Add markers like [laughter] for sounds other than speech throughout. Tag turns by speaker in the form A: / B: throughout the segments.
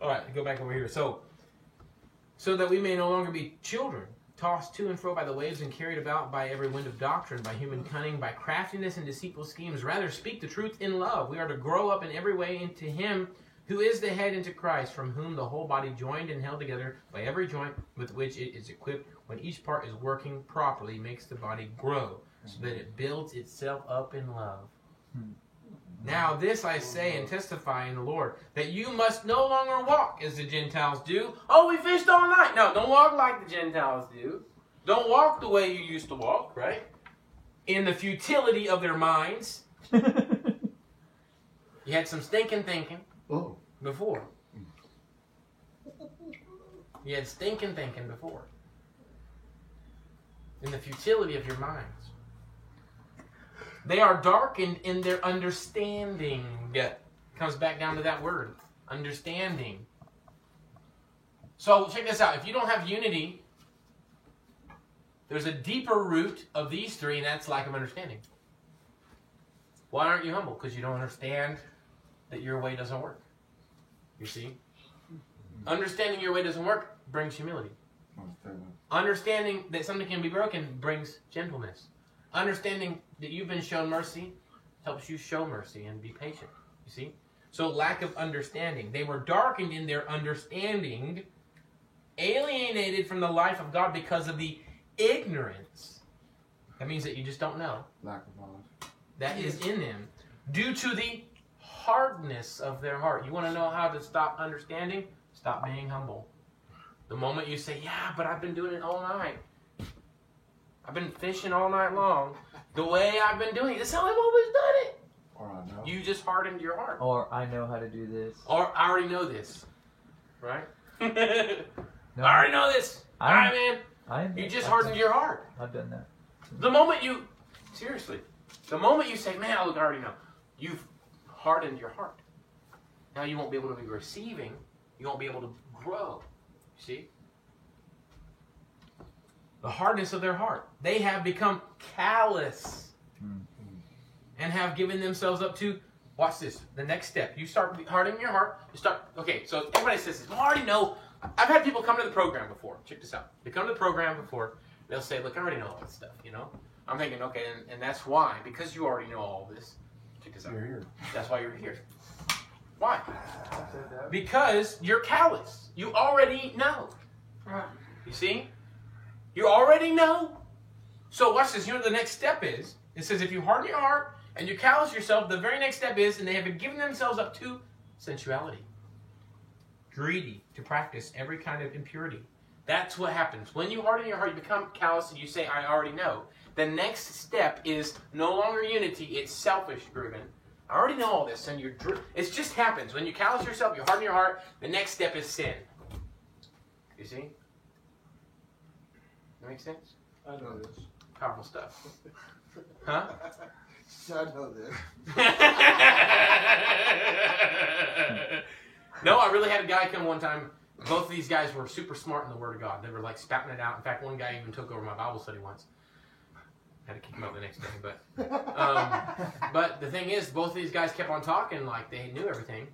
A: All right, go back over here. So, so that we may no longer be children, tossed to and fro by the waves and carried about by every wind of doctrine, by human cunning, by craftiness and deceitful schemes. Rather, speak the truth in love. We are to grow up in every way into Him who is the head into Christ, from whom the whole body joined and held together by every joint with which it is equipped, when each part is working properly, makes the body grow, so that it builds itself up in love. Hmm. Now, this I say and testify in the Lord, that you must no longer walk as the Gentiles do. Oh, we fished all night. No, don't walk like the Gentiles do. Don't walk the way you used to walk, right? In the futility of their minds. [laughs] You had some stinking thinking
B: Oh.
A: before. You had stinking thinking before. In the futility of your minds. They are darkened in their understanding. Comes back down to that word. Understanding. So check this out. If you don't have unity, there's a deeper root of these three, and that's lack of understanding. Why aren't you humble? Because you don't understand that your way doesn't work. You see? Understanding your way doesn't work brings humility. Understanding that something can be broken brings gentleness. Understanding that you've been shown mercy helps you show mercy and be patient. You see? So, lack of understanding. They were darkened in their understanding, alienated from the life of God because of the ignorance. That means that you just don't know
B: Lack of knowledge.
A: that is in them due to the hardness of their heart. You want to know how to stop understanding? Stop being humble. The moment you say, Yeah, but I've been doing it all night, I've been fishing all night long, the way I've been doing it, that's how I've always done it.
B: Or I know.
A: You just hardened your heart.
C: Or I know how to do this.
A: Or I already know this. Right? [laughs] I already know this. All
C: I'm-
A: right, man.
C: I'm,
A: You just
C: I've
A: hardened
C: done-
A: your heart.
C: I've done that.
A: The moment you, seriously, the moment you say, man, look, I already know, you've hardened your heart. Now you won't be able to be receiving, you won't be able to grow. You see? The hardness of their heart. They have become callous
C: Hmm.
A: and have given themselves up to, watch this, the next step. You start hardening your heart, you start, okay, so everybody says this, well, I already know. I've had people come to the program before. Check this out. They come to the program before, they'll say, look, I already know all this stuff, you know? I'm thinking, okay, and, and that's why, because you already know all this, check this out.
B: You're here.
A: That's why you're here. Why? Because you're callous. You already know. You see? You already know. So watch this. You know the next step is? It says if you harden your heart and you callous yourself, the very next step is, and they have been given themselves up to sensuality. Greedy to practice every kind of impurity. That's what happens. When you harden your heart, you become callous and you say, I already know. The next step is no longer unity, it's selfish driven. I already know all this, and you're dr- it just happens. When you callous yourself, you harden your heart, the next step is sin. You see? That makes sense?
D: I know this.
A: Powerful stuff. [laughs] Huh?
D: I know this. [laughs]
A: no, I really had a guy come one time. Both of these guys were super smart in the Word of God. They were like spouting it out. In fact, one guy even took over my Bible study once. Had to kick him out the next day, but um, [laughs] but the thing is, both of these guys kept on talking like they knew everything.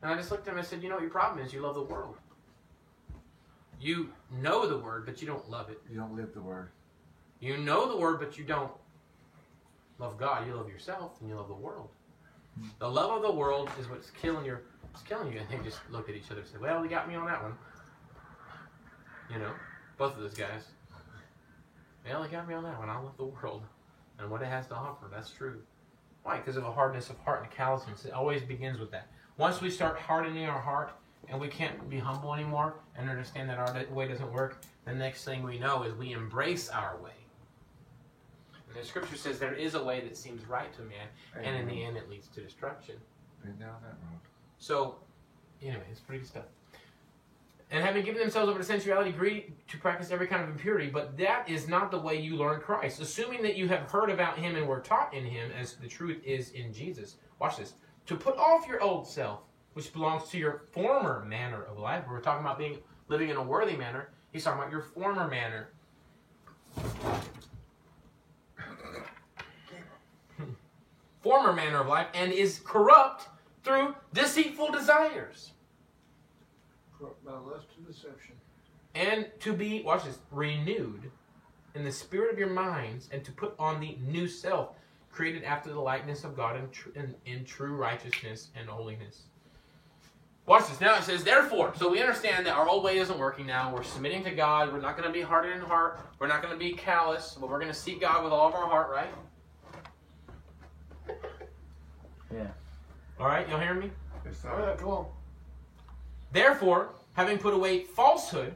A: And I just looked at him and said, "You know what your problem is? You love the world. You know the Word, but you don't love it.
B: You don't live the word.
A: You know the word, but you don't love God. You love yourself, and you love the world. The love of the world is what's killing your, it's killing you. And they just looked at each other and said, "Well, he got me on that one." You know, both of those guys. Well, he got me on that one. I love the world and what it has to offer. That's true. Why? Because of a hardness of heart and callousness. It always begins with that. Once we start hardening our heart and we can't be humble anymore and understand that our way doesn't work, the next thing we know is we embrace our way. And the scripture says there is a way that seems right to man, and in the end it leads to destruction.
B: Been down that road.
A: So, anyway, it's pretty good stuff. And having given themselves over to sensuality, greed to practice every kind of impurity, but that is not the way you learn Christ. Assuming that you have heard about him and were taught in him, as the truth is in Jesus. Watch this. To put off your old self, which belongs to your former manner of life. We're talking about being living in a worthy manner. He's talking about your former manner. former manner of life and is corrupt through deceitful desires.
D: By lust and deception.
A: and to be watch this renewed in the spirit of your minds and to put on the new self created after the likeness of god in, tr- in, in true righteousness and holiness watch this now it says therefore so we understand that our old way isn't working now we're submitting to god we're not going to be hardened in heart we're not going to be callous but we're going to seek god with all of our heart right
C: Yeah.
A: all right y'all hear me
B: Yes,
D: All
B: sir.
D: right, come on.
A: Therefore, having put away falsehood,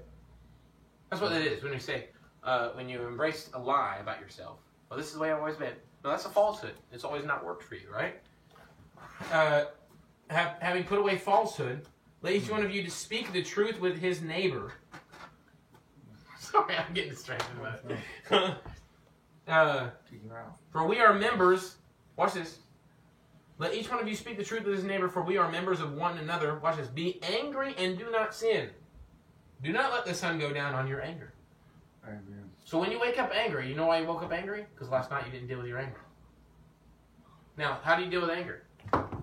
A: that's what it is when you say, uh, when you embrace a lie about yourself. Well, this is the way I've always been. No, that's a falsehood. It's always not worked for you, right? Uh, having put away falsehood, let each one of you to speak the truth with his neighbor. [laughs] Sorry, I'm getting distracted it. [laughs] uh, for we are members, watch this. Let each one of you speak the truth with his neighbor, for we are members of one another. Watch this. Be angry and do not sin. Do not let the sun go down on your anger.
B: Amen.
A: So when you wake up angry, you know why you woke up angry? Because last night you didn't deal with your anger. Now, how do you deal with anger?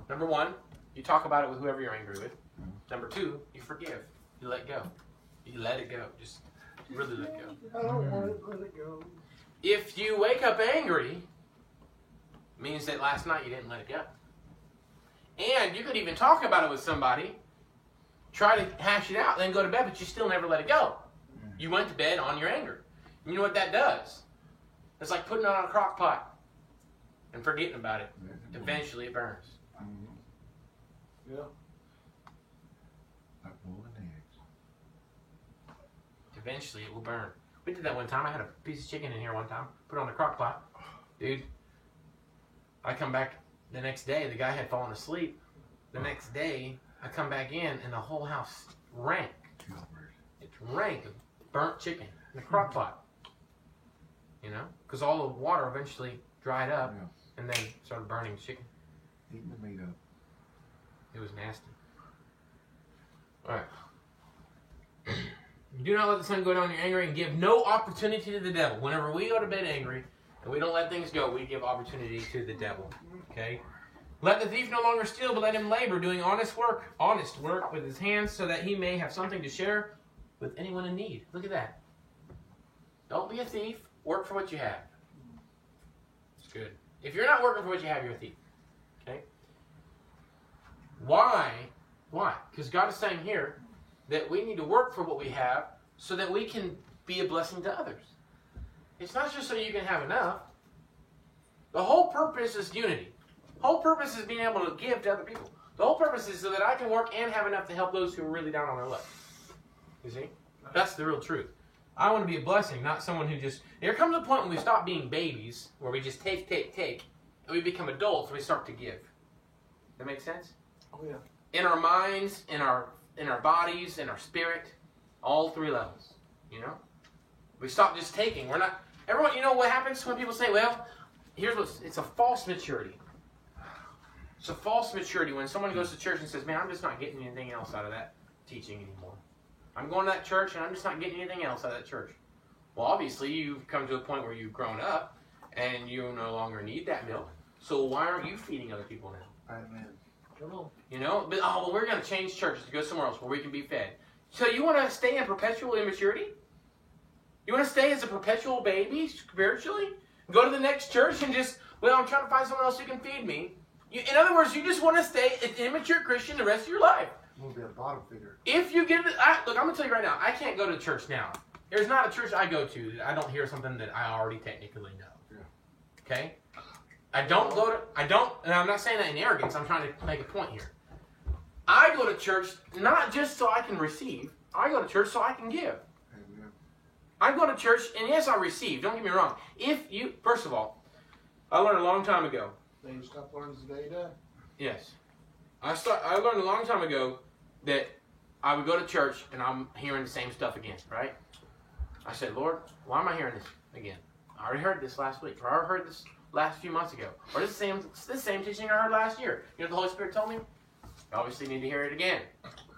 A: Number one, you talk about it with whoever you're angry with. Mm-hmm. Number two, you forgive. You let go. You let it go. Just really let go.
D: I don't want it. Let it go.
A: If you wake up angry, means that last night you didn't let it go. And you could even talk about it with somebody, try to hash it out, then go to bed, but you still never let it go. Mm. You went to bed on your anger. And you know what that does? It's like putting it on a crock pot and forgetting about it. Mm-hmm. Eventually it burns.
D: Yeah.
B: Like boiling eggs.
A: Eventually it will burn. We did that one time. I had a piece of chicken in here one time. Put it on the crock pot. Dude, I come back the next day. The guy had fallen asleep. The next day, I come back in and the whole house rank. It's rank of burnt chicken in the crock pot. You know? Because all the water eventually dried up
B: Yeah.
A: and then started burning the chicken.
B: Eating the meat up.
A: It was nasty. Alright. [clears throat] Do not let the sun go down when you're angry and give no opportunity to the devil. Whenever we go to bed angry and we don't let things go, we give opportunity to the devil. Okay? Let the thief no longer steal, but let him labor, doing honest work, honest work with his hands, so that he may have something to share with anyone in need. Look at that. Don't be a thief. Work for what you have. It's good. If you're not working for what you have, you're a thief. Okay? Why? Why? Because God is saying here that we need to work for what we have so that we can be a blessing to others. It's not just so you can have enough. The whole purpose is unity. The Whole purpose is being able to give to other people. The whole purpose is so that I can work and have enough to help those who are really down on their luck. You see? That's the real truth. I want to be a blessing, not someone who just. There comes a point when we stop being babies, where we just take, take, take, and we become adults and we start to give. That makes sense?
D: Oh yeah.
A: in our minds, in our in our bodies, in our spirit, all three levels. You know, we stop just taking. We're not. Everyone, you know what happens when people say, "Well, here's what's." It's a false maturity. It's a false maturity when someone goes to church and says, "Man, I'm just not getting anything else out of that teaching anymore. I'm going to that church and I'm just not getting anything else out of that church." Well, obviously, you've come to a point where you've grown up and you no longer need that milk. So why aren't you feeding other people now?
B: Amen.
D: Come on.
A: You know, but oh well, we're going to change churches to go somewhere else where we can be fed. So you want to stay in perpetual immaturity? You want to stay as a perpetual baby spiritually? Go to the next church and just well, I'm trying to find someone else who can feed me. You, in other words, you just want to stay an immature Christian the rest of your life.
D: We'll be a bottom feeder.
A: If you get I, look, I'm gonna tell you right now, I can't go to church now. There's not a church I go to that I don't hear something that I already technically know.
B: Yeah.
A: Okay. I don't go to. I don't, and I'm not saying that in arrogance. I'm trying to make a point here. I go to church not just so I can receive. I go to church so I can give.
B: Amen.
A: I go to church, and yes, I receive. Don't get me wrong. If you, first of all, I learned a long time ago.
D: Then you stop learning the day you die.
A: Yes, I start. I learned a long time ago that I would go to church and I'm hearing the same stuff again. Right? I said, Lord, why am I hearing this again? I already heard this last week, or I already heard this last few months ago, or this same this same teaching I heard last year. You know, the Holy Spirit told me. You obviously need to hear it again.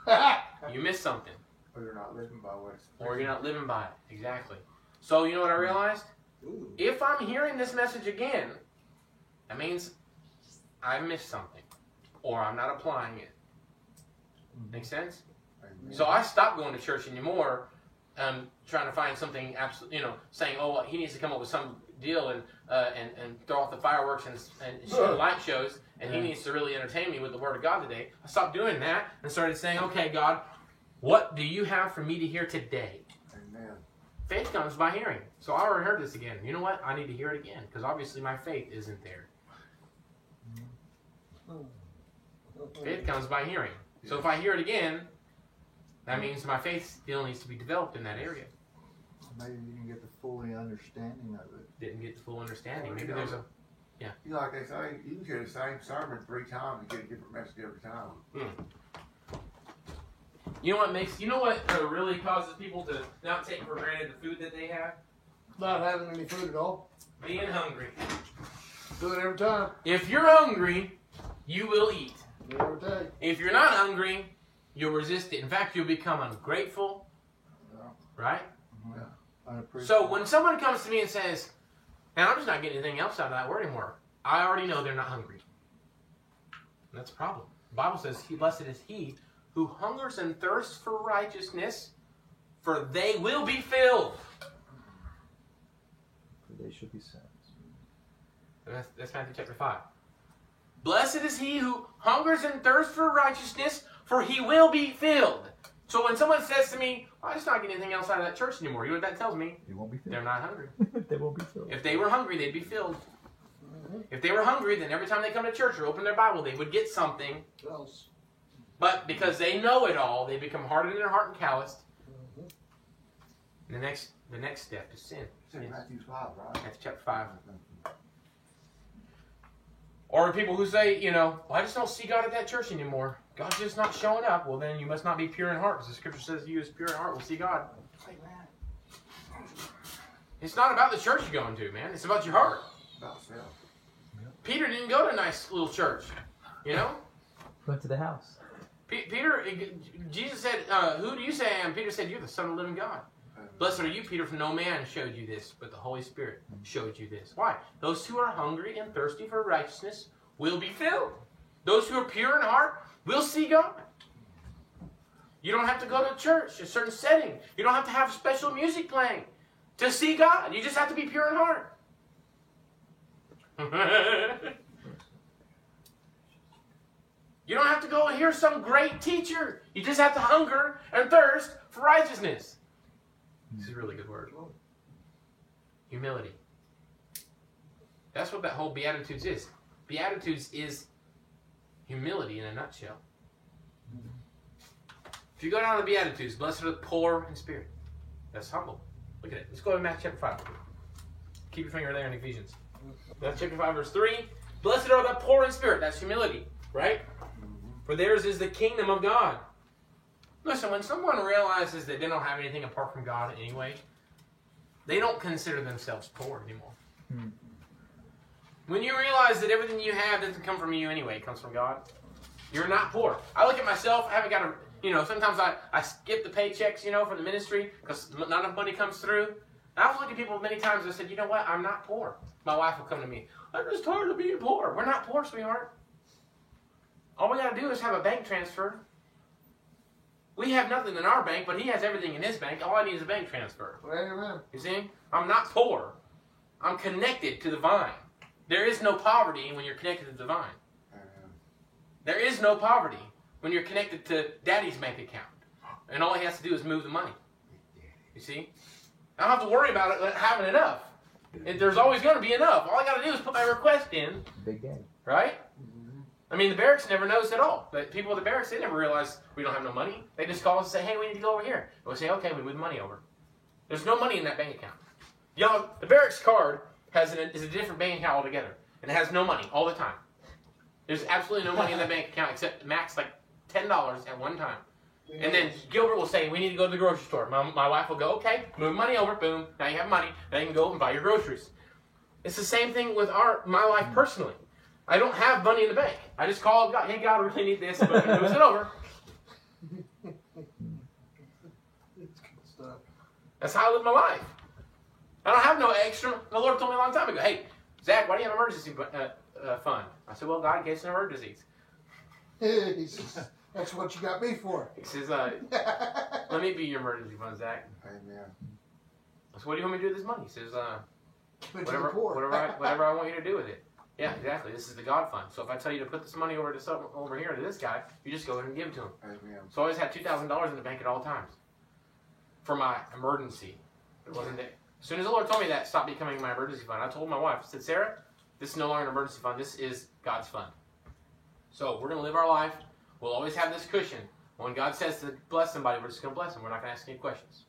A: [laughs] You missed something,
B: Or you're not living by what
A: or you're not living by it. Exactly. So you know what I realized?
D: Ooh.
A: If I'm hearing this message again, that means I missed something, or I'm not applying it. Make sense?
B: Amen.
A: So I stopped going to church anymore, um, trying to find something absolute, you know, saying, oh, well, he needs to come up with some deal and uh, and and throw off the fireworks and and show light shows, and he needs to really entertain me with the Word of God today. I stopped doing that and started saying, okay, God, what do you have for me to hear today?
B: Amen.
A: Faith comes by hearing. So I already heard this again. You know what? I need to hear it again because obviously my faith isn't there. Faith comes by hearing. So if I hear it again, that means my faith still needs to be developed in that area.
B: Maybe you didn't get the fully understanding of it.
A: Didn't get the full understanding. Maybe
B: yeah.
A: there's a yeah.
B: You know, like they say, you can hear the same sermon three times and get a different message every time.
A: You know what makes you know what uh, really causes people to not take for granted the food that they have?
D: Not having any food at all.
A: Being hungry.
D: Do it every time.
A: If you're hungry, you will eat.
D: Every day.
A: If you're not hungry, you'll resist it. In fact, you'll become ungrateful.
B: Yeah.
A: Right?
B: Unappreciated.
A: So when someone comes to me and says, and I'm just not getting anything else out of that word anymore," I already know they're not hungry. And that's a problem. The Bible says, "He blessed is he who hungers and thirsts for righteousness, for they will be filled."
C: For they shall be sent.
A: That's, that's Matthew chapter five. Blessed is he who hungers and thirsts for righteousness, for he will be filled. So when someone says to me, "I'm just not getting anything else out of that church anymore," you know what that tells me?
C: They won't be filled.
A: They're not hungry. [laughs]
C: they won't be filled.
A: If they were hungry, they'd be filled. If they were hungry, then every time they come to church or open their Bible, they would get something.
D: Else?
A: But because they know it all, they become hardened in their heart and calloused.
D: Mhm.
A: And the next, the next step is sin.
B: It's in Matthew 5, right?
A: That's chapter five. Or people who say, you know, well, I just don't see God at that church anymore. God's just not showing up. Well, then you must not be pure in heart, because the Scripture says, "You is pure in heart will see God." It's not about the church you're going to, man. It's about your heart.
B: About self.
A: Peter didn't go to a nice little church, you know.
C: Went to the house.
A: Pe- Peter, Jesus said, uh, "Who do you say I am?" Peter said, "You're the Son of the Living God." Blessed are you, Peter, for no man showed you this, but the Holy Spirit showed you this. Why? Those who are hungry and thirsty for righteousness will be filled. Those who are pure in heart will see God. You don't have to go to church, a certain setting. You don't have to have special music playing to see God. You just have to be pure in heart. [laughs] you don't have to go hear some great teacher. You just have to hunger and thirst for righteousness. This is a really good word. Humility. That's what that whole Beatitudes is. Beatitudes is humility in a nutshell. If you go down to the Beatitudes, blessed are the poor in spirit. That's humble. Look at it. Let's go to Matthew chapter 5. Keep your finger there in Ephesians. Matthew chapter 5, verse 3. Blessed are the poor in spirit. That's humility, right? For theirs is the kingdom of God. Listen, when someone realizes that they don't have anything apart from God anyway, they don't consider themselves poor anymore.
C: Hmm.
A: When you realize that everything you have doesn't come from you anyway, it comes from God, you're not poor. I look at myself, I haven't got a, you know, sometimes I, I skip the paychecks, you know, from the ministry because not enough money comes through. And I've looked at people many times and said, you know what, I'm not poor. My wife will come to me, I'm just tired of being poor. We're not poor, sweetheart. All we got to do is have a bank transfer. We have nothing in our bank, but he has everything in his bank. All I need is a bank transfer.
D: Amen.
A: You see? I'm not poor. I'm connected to the vine. There is no poverty when you're connected to the vine.
B: Amen.
A: There is no poverty when you're connected to daddy's bank account. And all he has to do is move the money. You see? I don't have to worry about it having enough. And there's always going to be enough. All I got to do is put my request in,
C: Big game.
A: right?
D: Mhm.
A: I mean, the barracks never knows at all. But people at the barracks, they never realize we don't have no money. They just call us and say, hey, we need to go over here. And we say, okay, we move the money over. There's no money in that bank account. Y'all, the barracks card has an, is a different bank account altogether. And it has no money all the time. There's absolutely no money in that bank account except max like $10 at one time. And then Gilbert will say, we need to go to the grocery store. My, my wife will go, okay, move money over, boom, now you have money. Now you can go and buy your groceries. It's the same thing with our my life personally. I don't have money in the bank. I just call God, hey, God, I really need this, but moves it over. [laughs]
D: It's good stuff.
A: That's how I live my life. I don't have no extra. The Lord told me a long time ago, hey, Zach, why do you have an emergency uh, uh, fund? I said, well, God, in case of emergencies.
D: Jesus. That's what you got me for.
A: He says, uh, [laughs] "Let me be your emergency fund, Zach."
B: Amen.
A: I said, "What do you want me to do with this money?" He says, uh,
D: Give it to
A: "Whatever, whatever, I, whatever I want you to do with it." Yeah, exactly. This is the God fund. So if I tell you to put this money over to some, over here to this guy, you just go ahead and give it to him.
B: Amen.
A: So I always had two thousand dollars in the bank at all times for my emergency. It wasn't there. As soon as the Lord told me that, stop becoming my emergency fund. I told my wife, I said, Sarah, this is no longer an emergency fund. This is God's fund. So we're gonna live our life. We'll always have this cushion. When God says to bless somebody, we're just gonna bless them. We're not gonna ask any questions.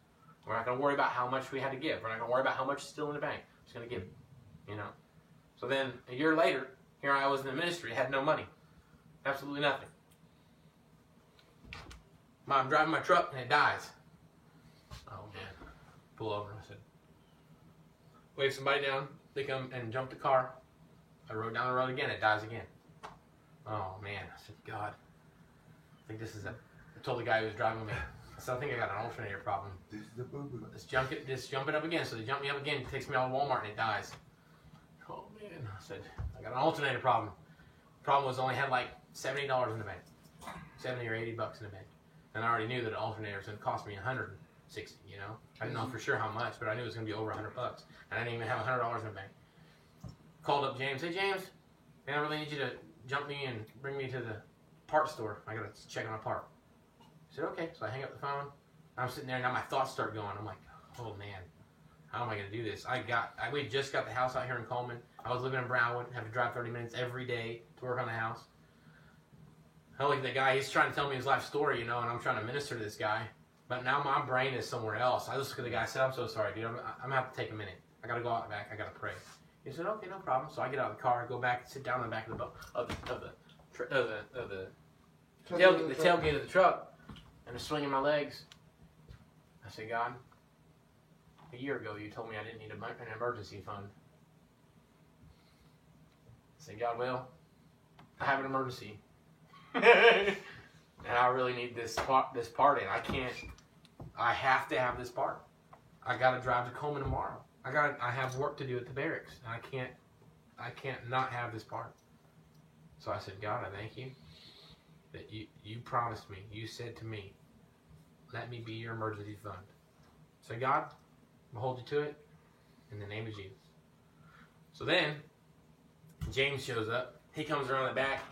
A: We're not gonna worry about how much we had to give. We're not gonna worry about how much is still in the bank. We're just gonna give. You know. So then a year later, here I was in the ministry, had no money, absolutely nothing. I'm driving my truck and it dies. Oh man. Pull over. I said, wave somebody down. They come and jump the car. I rode down the road again. It dies again. Oh man. I said, God. I think this is a. I told the guy who was driving me. I said, I think I got an alternator problem.
B: This is the boo boo.
A: Let's jump it. Just jump it up again. So they jump me up again. It takes me out of Walmart and it dies. Oh man. I said, I got an alternator problem. Problem was I only had like seventy dollars in the bank, seventy or eighty bucks in the bank, and I already knew that an alternator was going to cost me a hundred and sixty. You know, I didn't know for sure how much, but I knew it was going to be over a hundred bucks, and I didn't even have a hundred dollars in the bank. Called up James. Hey James, man, I really need you to jump me and bring me to the part store. I got to check on a part. He said okay. So I hang up the phone. I'm sitting there, and now my thoughts start going. I'm like, oh man, how am I going to do this? I got, I, we just got the house out here in Coleman. I was living in Brownwood, have to drive 30 minutes every day to work on the house. I look at the guy, he's trying to tell me his life story, you know, and I'm trying to minister to this guy. But now my brain is somewhere else. I just look at the guy, I said, I'm so sorry, dude. I'm, I'm going to have to take a minute. I got to go out back. I got to pray. He said, okay, no problem. So I get out of the car, go back, sit down in the back of the boat, of the, of the, of the, of the, tail, the tailgate of the truck, and I'm swinging my legs. I said, God, a year ago you told me I didn't need an emergency fund. I God, well, I have an emergency. [laughs] and I really need this part, this part in. I can't, I have to have this part. I got to drive to Coleman tomorrow. I got, I have work to do at the barracks. I can't, I can't not have this part. So I said, God, I thank you that you, you promised me, you said to me, let me be your emergency fund. So God, I'll hold you to it in the name of Jesus. So then, James shows up. He comes around the back,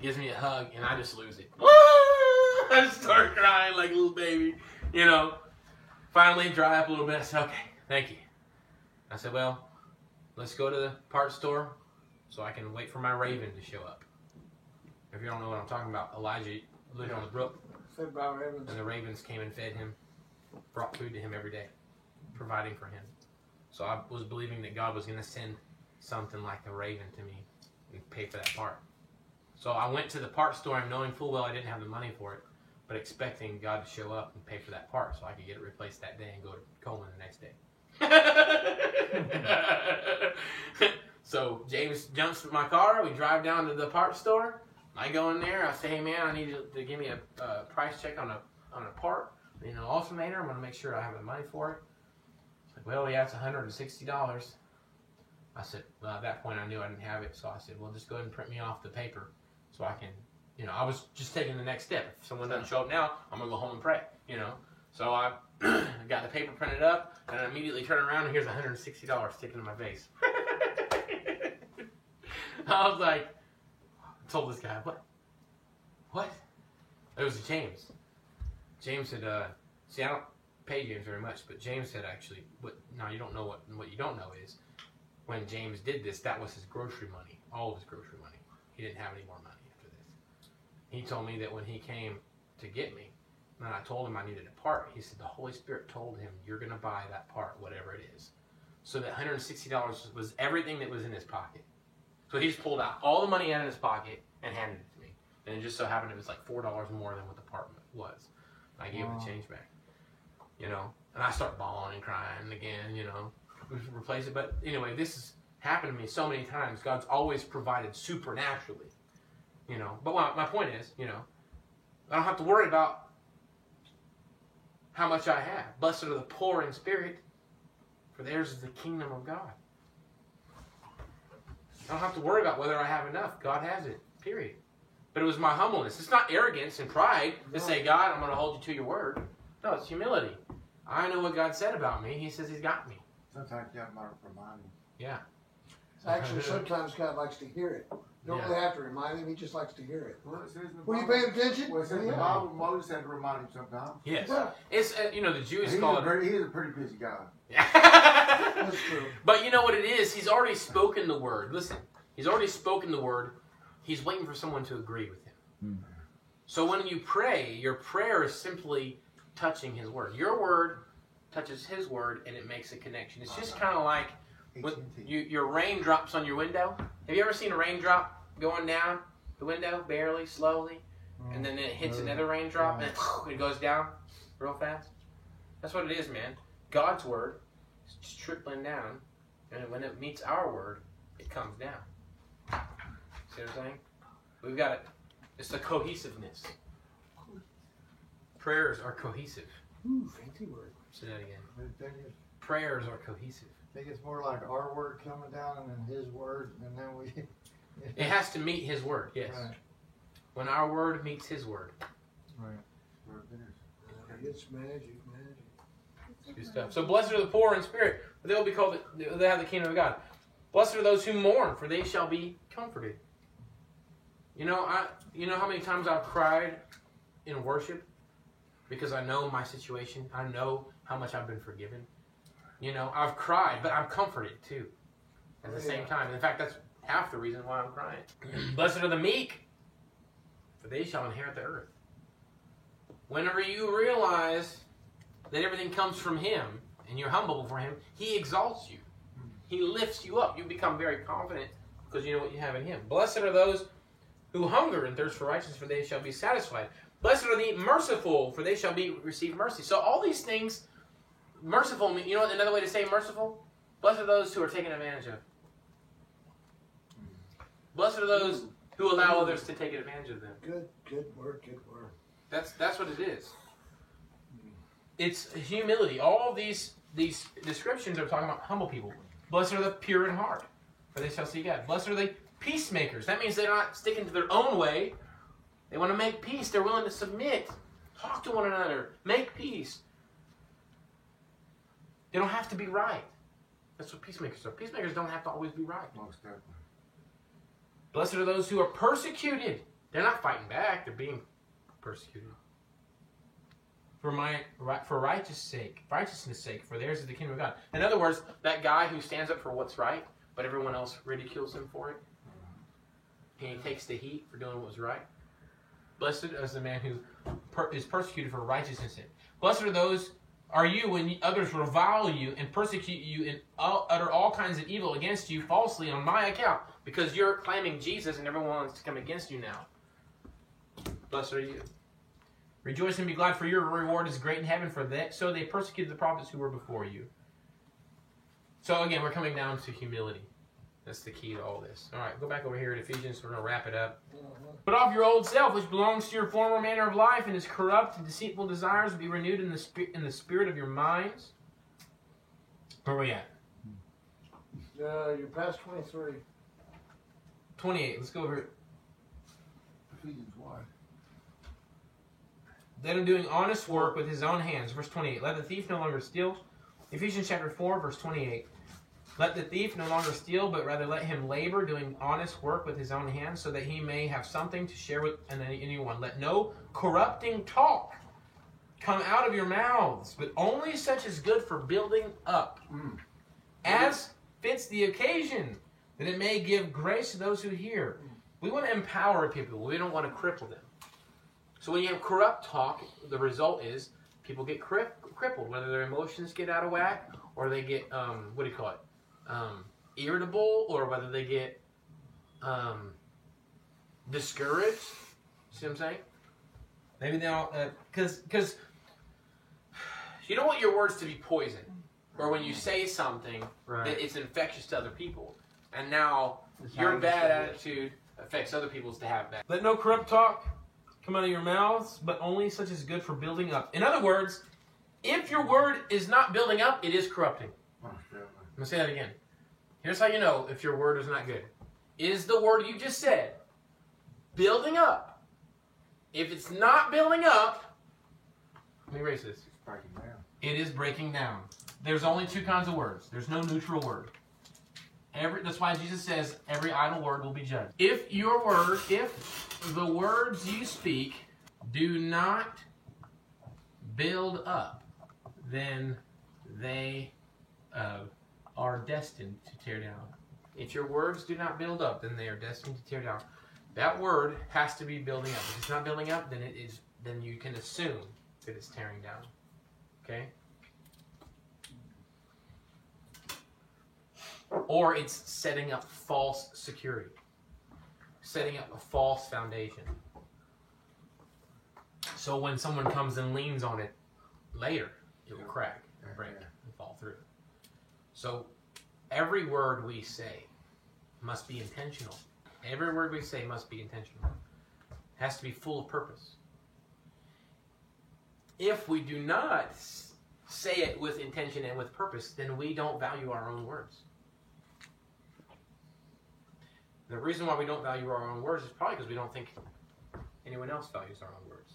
A: gives me a hug, and I just lose it. [laughs] I start crying like a little baby. You know, finally dry up a little bit. I said, okay, thank you. I said, well, let's go to the parts store so I can wait for my raven to show up. If you don't know what I'm talking about, Elijah lived on the brook,
D: Fed by ravens.
A: and the ravens came and fed him, brought food to him every day, providing for him. So I was believing that God was going to send something like a raven to me and pay for that part. So I went to the part store, knowing full well I didn't have the money for it, but expecting God to show up and pay for that part so I could get it replaced that day and go to Coleman the next day. [laughs] so James jumps in my car. We drive down to the parts store. I go in there. I say, "Hey man, I need you to give me a uh, price check on a on a part, you know, alternator. I'm gonna make sure I have the money for it." Like, well, yeah, it's 160 dollars. I said, well, at that point I knew I didn't have it, so I said, well, just go ahead and print me off the paper so I can, you know, I was just taking the next step. If someone doesn't show up now, I'm gonna go home and pray, you know. So I [clears throat] got the paper printed up, and I immediately turn around and here's 160 dollars sticking in my face. [laughs] I was like, I told this guy, what? What? It was James. James said, uh, see, I don't pay James very much, but James said actually, what? Now you don't know what what you don't know is when James did this, that was his grocery money, all of his grocery money. He didn't have any more money. He told me that when he came to get me, and I told him I needed a part, he said the Holy Spirit told him, "You're going to buy that part, whatever it is." So that $160 was everything that was in his pocket. So he just pulled out all the money out of his pocket and handed it to me. And it just so happened it was like four dollars more than what the part was. I gave him the change back. You know, and I start bawling and crying again. You know, replace it. But anyway, this has happened to me so many times. God's always provided supernaturally. You know, but my, my point is, you know, I don't have to worry about how much I have. Blessed are the poor in spirit, for theirs is the kingdom of God. I don't have to worry about whether I have enough. God has it. Period. But it was my humbleness. It's not arrogance and pride to say, God, I'm going to hold you to your word. No, it's humility. I know what God said about me. He says He's got me.
B: Sometimes you have to remind him.
A: Yeah.
D: Actually, sometimes God likes to hear it. Don't
A: Yeah.
D: really have to remind him. He just likes to hear it.
B: Well, it says in
D: Were you
B: Bible-
D: paying attention?
B: Well, it says in the Bible, Moses had to remind him sometimes.
A: Yes.
D: Yeah,
A: It's, uh, you know, the Jews
B: He's
A: call
B: a, very, he's a pretty busy guy. [laughs]
D: that's true.
A: but you know what it is? He's already spoken the word. Listen, he's already spoken the word. He's waiting for someone to agree with him.
C: Hmm.
A: So when you pray, your prayer is simply touching his word. Your word touches his word, and it makes a connection. It's just kind of like you, your raindrops on your window. Have you ever seen a raindrop going down the window, barely, slowly, and then it hits
C: Mm.
A: another raindrop, and [laughs] it goes down real fast? That's what it is, man. God's word is just trickling down, and when it meets our word, it comes down. See what I'm saying? We've got it. It's the cohesiveness. Prayers are cohesive.
D: Ooh, fancy word.
A: Say that again.
E: I think it's,
A: Prayers are cohesive.
E: I think it's more like our word coming down and then his word, and then we. [laughs]
A: It has to meet His word. Yes.
E: Right,
A: When our word meets His word.
E: right.
B: It is.
D: Uh, magic, magic.
A: Good stuff. So blessed are the poor in spirit, for they will be called. They have the kingdom of God. Blessed are those who mourn, for they shall be comforted. You know, I. You know how many times I've cried in worship because I know my situation. I know how much I've been forgiven. You know, I've cried, but I'm comforted too. At the same time. In fact, that's half the reason why I'm crying. [clears throat] blessed are the meek, for they shall inherit the earth. Whenever you realize that everything comes from Him and you're humble before Him, He exalts you. He lifts you up. You become very confident because you know what you have in Him. Blessed are those who hunger and thirst for righteousness, for they shall be satisfied. Blessed are the merciful, for they shall be receive mercy. So all these things, merciful, you know what another way to say merciful? Blessed are those who are taken advantage of. Blessed are those who allow others to take advantage of them.
D: Good, good word, good word.
A: That's that's what it is. It's humility. All of these these descriptions are talking about humble people. Blessed are the pure in heart, for they shall see God. Blessed are the peacemakers. That means they're not sticking to their own way. They want to make peace. They're willing to submit, talk to one another, make peace. They don't have to be right. That's what peacemakers are. Peacemakers don't have to always be right.
B: Most definitely.
A: Blessed are those who are persecuted. They're not fighting back. They're being persecuted. For my for righteous sake, righteousness' sake, for theirs is the kingdom of God. In other words, that guy who stands up for what's right, but everyone else ridicules him for it, and he takes the heat for doing what's right. Blessed is the man who per, is persecuted for righteousness' sake. Blessed are those are you when others revile you and persecute you and utter all kinds of evil against you falsely on my account, because you're claiming Jesus and everyone wants to come against you now. Blessed are you. Rejoice and be glad, for your reward is great in heaven. For that, so they persecuted the prophets who were before you. So again, we're coming down to humility. That's the key to all this. All right, go back over here to Ephesians. We're gonna wrap it up. Put off your old self, which belongs to your former manner of life and is corrupt and deceitful desires. Will be renewed in the spi- in the spirit of your minds. Where are we at?
D: Uh, you're past 23.
A: Twenty-eight. Let's go over it.
B: Ephesians 1.
A: Let him doing honest work with his own hands. Verse 28. Let the thief no longer steal. Ephesians chapter 4, verse 28. Let the thief no longer steal, but rather let him labor, doing honest work with his own hands, so that he may have something to share with anyone. Let no corrupting talk come out of your mouths, but only such as good for building up,
B: Mm.
A: as fits the occasion, that it may give grace to those who hear. We want to empower people. We don't want to cripple them. So when you have corrupt talk, the result is people get cri- crippled, whether their emotions get out of whack or they get um, what do you call it, um, irritable, or whether they get um, discouraged. See what I'm saying? Maybe they all because because you don't want your words to be poison, or when you say something that it's infectious to other people, and now your bad attitude affects other people's to have bad. Let no corrupt talk come out of your mouths, but only such as good for building up. In other words, if your word is not building up, it is corrupting.
B: Most definitely.
A: I'm gonna say that again. Here's how you know if your word is not good. Is the word you just said building up, if it's not building up, let me erase this.
B: It's breaking down.
A: It is breaking down. There's only two kinds of words. There's no neutral word. Every that's why Jesus says every idle word will be judged. If your word, if the words you speak do not build up, then they uh, are destined to tear down. If your words do not build up, then they are destined to tear down. That word has to be building up. If it's not building up, then it is. Then you can assume that it's tearing down. Okay. Or it's setting up false security, setting up a false foundation. So when someone comes and leans on it later, it will crack and break. So every word we say must be intentional. Every word we say must be intentional. It has to be full of purpose. If we do not say it with intention and with purpose, then we don't value our own words. The reason why we don't value our own words is probably because we don't think anyone else values our own words.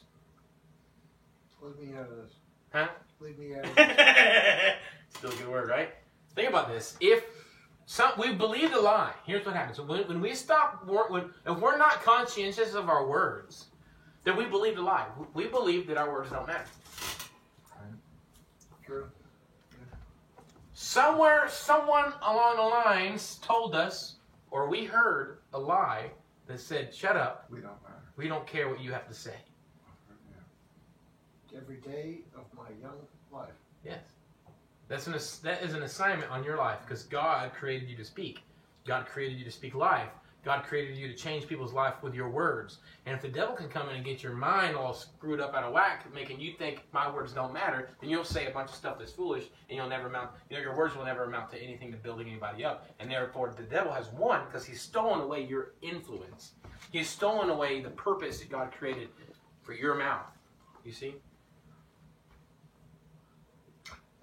D: Leave me out of this.
A: Huh?
D: Leave me out of [laughs] this.
A: Still a good word, right? Think about this. If some, we believe the lie, here's what happens. When, when we stop, when, if we're not conscientious of our words, then we believe the lie. We believe that our words don't matter.
D: True.
A: Somewhere, someone along the lines told us, or we heard a lie that said, "Shut up.
B: We don't matter.
A: We don't care what you have to say."
D: Every day of my young life.
A: Yes. That's an that is an assignment on your life because God created you to speak. God created you to speak life. God created you to change people's life with your words. And if the devil can come in and get your mind all screwed up out of whack, making you think my words don't matter, then you'll say a bunch of stuff that's foolish, and you'll never amount. You know, your words will never amount to anything to building anybody up. And therefore, the devil has won because he's stolen away your influence. He's stolen away the purpose that God created for your mouth. You see?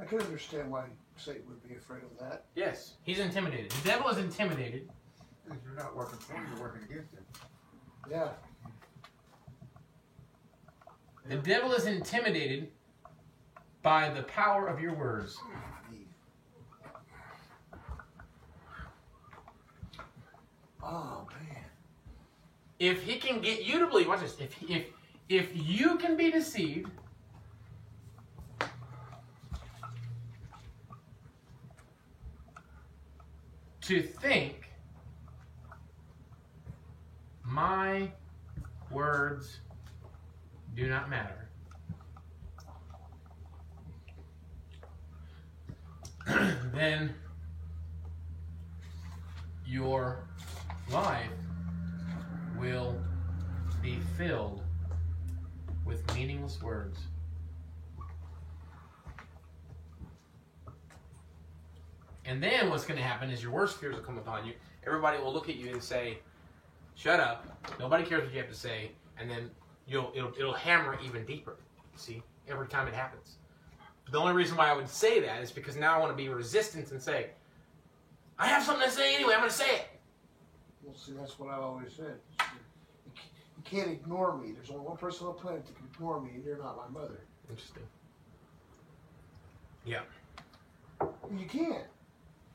D: I can understand why Satan would be afraid of that.
A: Yes. He's intimidated. The devil is intimidated
B: Because you're not working for him, you're working against him.
D: Yeah.
A: The devil is intimidated by the power of your words.
D: Oh man.
A: If he can get you to believe, watch this. If if if you can be deceived, to think my words do not matter. [clears throat] then your life will be filled with meaningless words. And then what's going to happen is your worst fears will come upon you. Everybody will look at you and say, "Shut up! Nobody cares what you have to say." And then you'll it'll, it'll hammer even deeper. See, every time it happens. The only reason why I would say that is because now I want to be resistant and say, "I have something to say anyway. I'm going to say it."
D: Well, see, that's what I've always said. You you can't ignore me. There's only one person on the planet that can ignore me, and you're not my mother.
A: Interesting. Yeah.
D: You can't.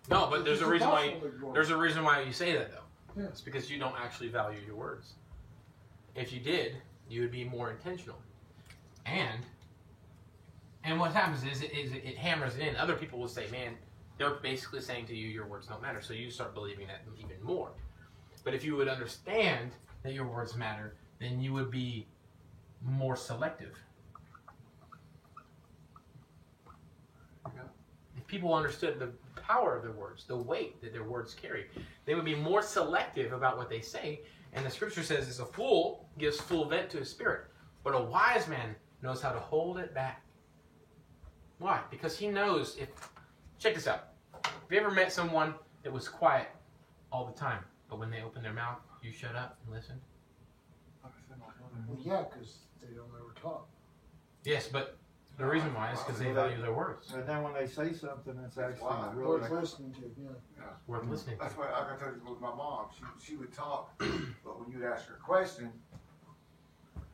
A: No, but there's a reason why.
D: ignore
A: There's a reason why you say that though.
D: Yeah.
A: It's because you don't actually value your words. If you did, you would be more intentional. And and what happens is it, is it hammers it in. Other people will say, "Man, they're basically saying to you, your words don't matter." So you start believing that even more. But if you would understand that your words matter, then you would be more selective. If people understood the power of their words, the weight that their words carry, they would be more selective about what they say. And the scripture says, "As a fool gives full vent to his spirit, but a wise man knows how to hold it back." Why? Because he knows if. Check this out. Have you ever met someone that was quiet all the time, but when they open their mouth, you shut up and listen?
D: Well, yeah, because they don't ever talk.
A: Yes, but The reason why is because they value their words.
E: And then when they say something that's actually
B: Wow.
E: really
D: Worth listening to, yeah.
A: Worth listening to.
B: That's why, like I tell you with my mom, she, she would talk, but when you'd ask her a question,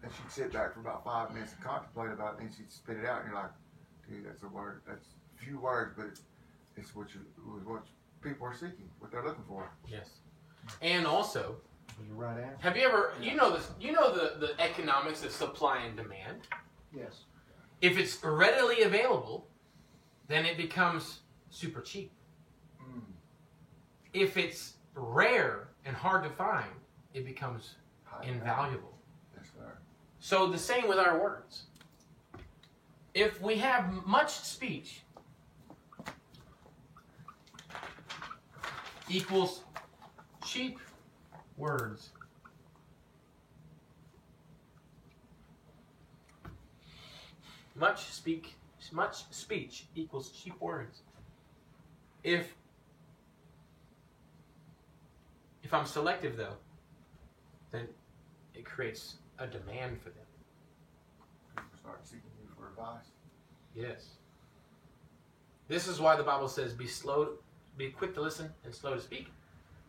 B: and she'd sit back for about five minutes and contemplate about it, and then she'd spit it out, and you're like, dude, that's a word, that's a few words, but it's, it's what you, what people are seeking, what they're looking for.
A: Yes. And also,
E: was the right answer.
A: have you ever you know this you know the, the economics of supply and demand?
D: Yes.
A: If it's readily available, then it becomes super cheap.
B: Mm.
A: If it's rare and hard to find, it becomes
B: High
A: invaluable. So the same with our words. If we have much speech equals cheap words. Much speak much speech equals cheap words. If if I'm selective though, then it creates a demand for them.
B: People start seeking you for advice.
A: Yes. This is why the Bible says be slow, be quick to listen and slow to speak.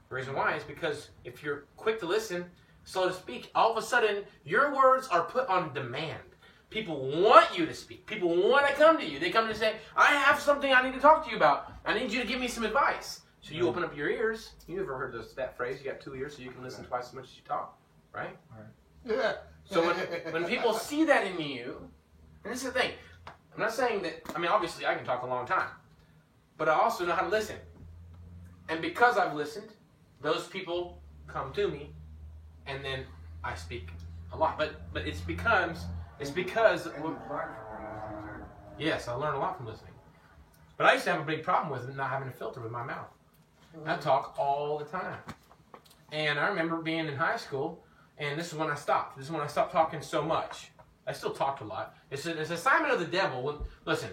A: The reason why is because if you're quick to listen, slow to speak, all of a sudden your words are put on demand. People want you to speak. People want to come to you. They come to say, I have something I need to talk to you about. I need you to give me some advice. So you open up your ears. You ever heard this, that phrase? You got two ears so you can listen twice as much as you talk, right? right.
D: Yeah.
A: So when, when people [laughs] see that in you, and this is the thing, I'm not saying that, I mean, obviously I can talk a long time, but I also know how to listen. And because I've listened, those people come to me, and then I speak a lot. But but it's because it's because
B: And you learn from it.
A: yes, I learned a lot from listening. But I used to have a big problem with not having a filter with my mouth. I talk all the time. And I remember being in high school, and this is when I stopped. This is when I stopped talking so much. I still talked a lot. It's an it's an assignment of the devil. When, listen,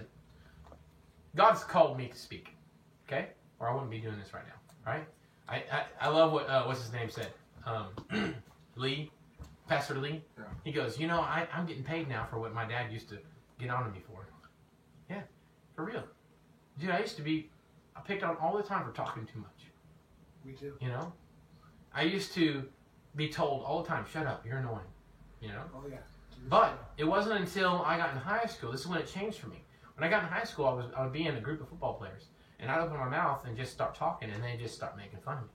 A: God's called me to speak, okay? Or I wouldn't be doing this right now, right? I, I, I love what, uh, what's his name said? Um, [clears throat] Lee, Pastor Lee.
B: Yeah.
A: He goes, you know, I, I'm getting paid now for what my dad used to get on to me for. Yeah, for real. Dude, I used to be, I picked on all the time for talking too much.
D: Me too.
A: You know, I used to be told all the time, "Shut up, you're annoying." You know,
D: Oh yeah.
A: but it wasn't until I got in high school. This is when it changed for me. When I got in high school, I was I would be in a group of football players, and I'd open my mouth and just start talking, and they just start making fun of me.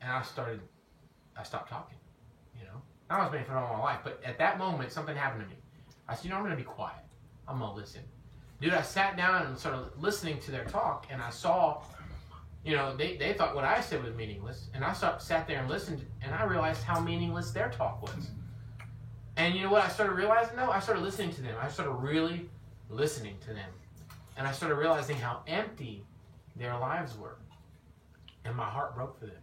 A: And I started, I stopped talking. You know, I was making fun all my life, but at that moment, something happened to me. I said, "You know, I'm gonna be quiet. I'm gonna listen." Dude, I sat down and started listening to their talk, and I saw you know, they, they thought what I said was meaningless, and I sat, sat there and listened, and I realized how meaningless their talk was. And you know what I started realizing though? I started listening to them. I started really listening to them. And I started realizing how empty their lives were. And my heart broke for them.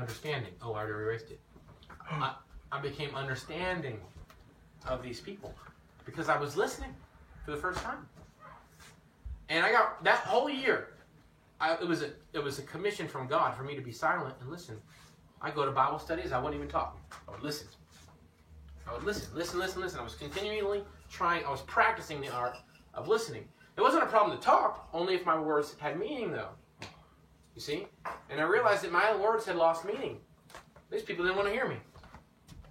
A: Understanding. Oh, I already erased it. [gasps] I, I became understanding of these people because I was listening for the first time. And I got that whole year, I, it was a it was a commission from God for me to be silent and listen. I go to Bible studies. I wouldn't even talk. I would listen. I would listen, listen, listen, listen. I was continually trying. I was practicing the art of listening. It wasn't a problem to talk, only if my words had meaning, though. You see? And I realized that my words had lost meaning. These people didn't want to hear me.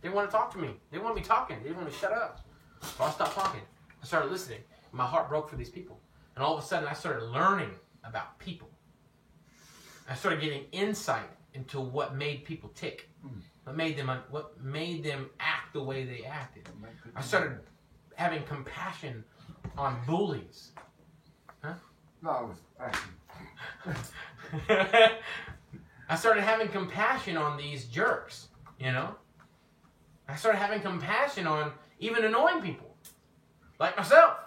A: They didn't want to talk to me. They didn't want me talking. They didn't want me to shut up. So I stopped talking. I started listening. My heart broke for these people. And all of a sudden, I started learning about people. I started getting insight into what made people tick, hmm. what made them what made them act the way they acted. I started having compassion on bullies. Huh?
B: No, it was actually.
A: I started having compassion on these jerks, you know? I started having compassion on even annoying people, like myself.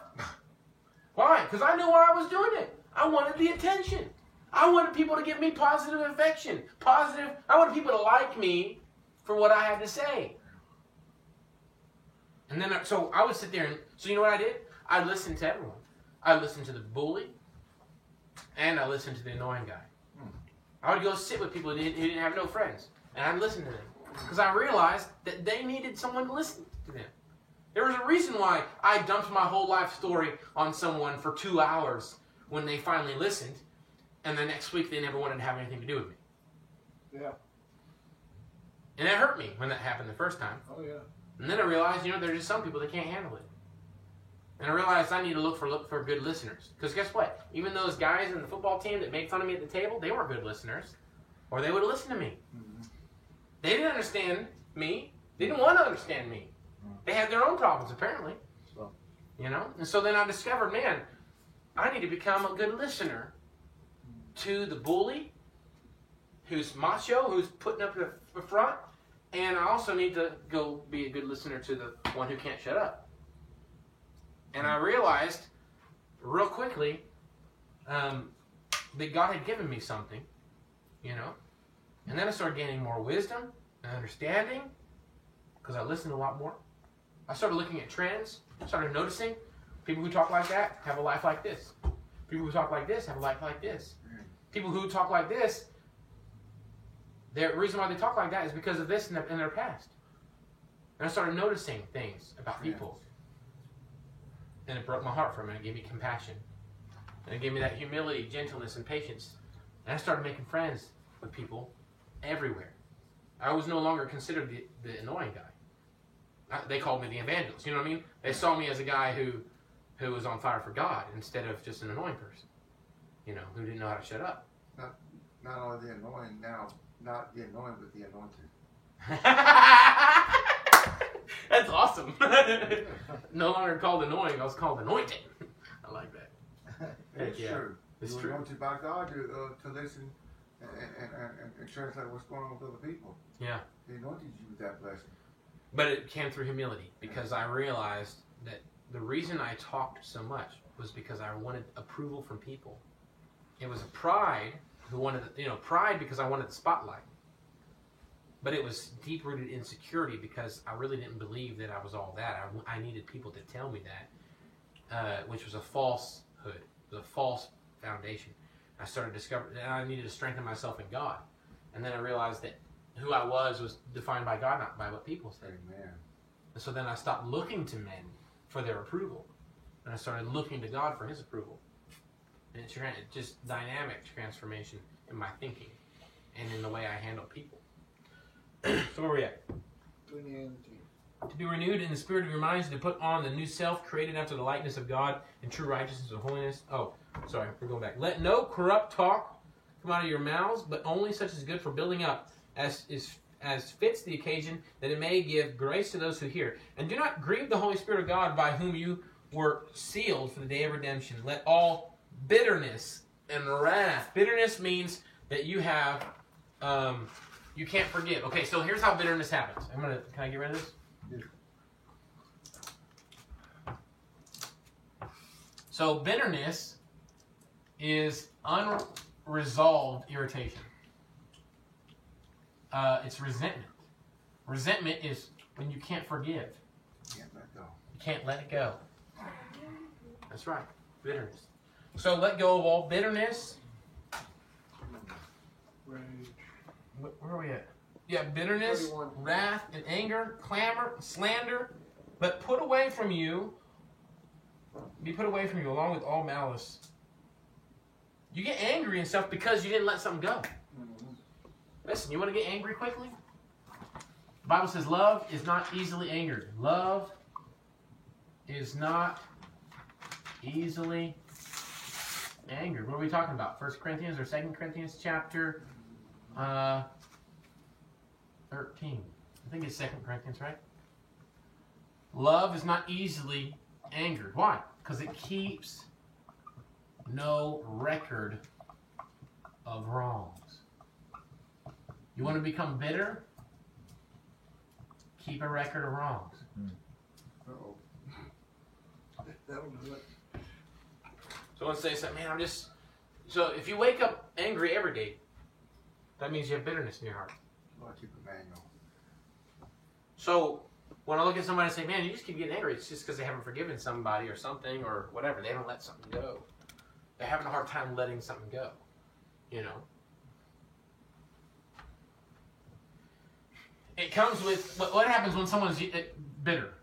A: Why? Because I knew why I was doing it. I wanted the attention. I wanted people to give me positive affection, positive. I wanted people to like me for what I had to say. And then, so I would sit there and, so you know what I did? I listened to everyone. I listened to the bully, and I listened to the annoying guy. Hmm. I would go sit with people who didn't, who didn't have no friends, and I'd listen to them because I realized that they needed someone to listen. to them. There was a reason why I dumped my whole life story on someone for two hours when they finally listened, and the next week they never wanted to have anything to do with me.
D: Yeah.
A: And it hurt me when that happened the first time.
D: Oh yeah.
A: And then I realized, you know, there's just some people that can't handle it. And I realized I need to look for look for good listeners. Because guess what? Even those guys in the football team that made fun of me at the table, they weren't good listeners. Or they would have listened to me. Mm-hmm. They didn't understand me. They didn't want to understand me. Mm. They had their own problems, apparently.
E: So-
A: You know? And so then I discovered, man, I need to become a good listener to the bully who's macho, who's putting up the front, and I also need to go be a good listener to the one who can't shut up. And I realized real quickly um, that God had given me something, you know. And then I started gaining more wisdom and understanding because I listened a lot more. I started looking at trends, started noticing people who talk like that have a life like this. People who talk like this have a life like this. People who talk like this the reason why they talk like that is because of this in their, in their past. And I started noticing things about people. And it broke my heart for a minute. It gave me compassion. And it gave me that humility, gentleness, and patience. And I started making friends with people everywhere. I was no longer considered the, the annoying guy. I- They called me the evangelist. You know what I mean? They saw me as a guy who, who was on fire for God instead of just an annoying person. You know, who didn't know how to shut up.
B: Not only the annoying now, not the annoying, but the anointed. [laughs] [laughs]
A: That's awesome. [laughs] no longer called annoying, I was called anointed. [laughs] I like that.
B: It's
A: yeah.
B: true.
A: It's
B: you
A: true.
B: anointed by God to, uh, to listen and, and, and, and translate what's going on with other people.
A: Yeah.
B: He anointed you with that blessing.
A: But it came through humility because I realized that the reason I talked so much was because I wanted approval from people. It was a pride who wanted, you know, pride because I wanted the spotlight. But it was deep rooted insecurity because I really didn't believe that I was all that. I, I needed people to tell me that, uh, which was a falsehood, it was a false foundation. I started discovering that I needed to strengthen myself in God. And then I realized that who I was was defined by God, not by what people said.
B: Amen.
A: And so then I stopped looking to men for their approval, and I started looking to God for His approval. And it's just dynamic transformation in my thinking and in the way I handle people. So where are we at? To be renewed in the spirit of your minds, to put on the new self, created after the likeness of God in true righteousness and holiness. Oh, sorry, we're going back. Let no corrupt talk come out of your mouths, but only such as is good for building up, as is as fits the occasion, that it may give grace to those who hear. And do not grieve the Holy Spirit of God, by whom you were sealed for the day of redemption. Let all bitterness and wrath. Bitterness means that you have, um, you can't forgive. Okay, so here's how bitterness happens. I'm gonna. Can I get rid of this? So bitterness is unresolved irritation. Uh, it's resentment. Resentment is when you can't forgive.
B: Can't let go.
A: You can't let it go. That's right. Bitterness. So let go of all bitterness.
D: Rage.
A: Wh- Where are we at? Yeah, bitterness,
D: 31.
A: wrath, and anger, clamor, slander. But put away from you, be put away from you along with all malice. You get angry and stuff because you didn't let something go. Mm-hmm. Listen, you want to get angry quickly? The Bible says love is not easily angered. Love is not easily angered. What are we talking about? First Corinthians or Second Corinthians chapter uh, 13. I think it's Second Corinthians, right? Love is not easily angered. Why? Because it keeps no record of wrongs. You want to become bitter? Keep a record of wrongs.
B: Uh-oh. [laughs]
D: That'll do it.
A: Someone say something, man, I'm just. So if you wake up angry every day, that means you have bitterness in your heart.
B: Lord, keep a manual.
A: So when I look at somebody and say, man, you just keep getting angry, it's just because they haven't forgiven somebody or something or whatever. They haven't let something go. They're having a hard time letting something go. You know? It comes with what, what happens when someone's uh, bitter.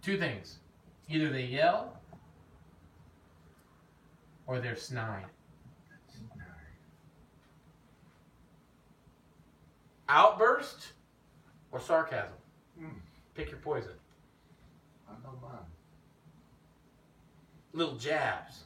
A: Two things. Either they yell or they're snide. Outburst or sarcasm.
B: Hmm.
A: Pick your poison.
B: I know mine.
A: Little jabs.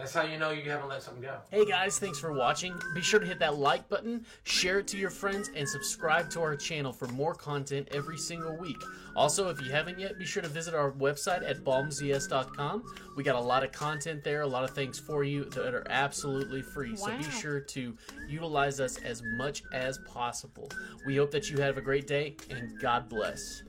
A: That's how you know you haven't let something go.
F: Hey guys, thanks for watching. Be sure to hit that like button, share it to your friends, and subscribe to our channel for more content every single week. Also, if you haven't yet, be sure to visit our website at balmzs.com. We got a lot of content there, a lot of things for you that are absolutely free. So be sure to utilize us as much as possible. We hope that you have a great day and God bless.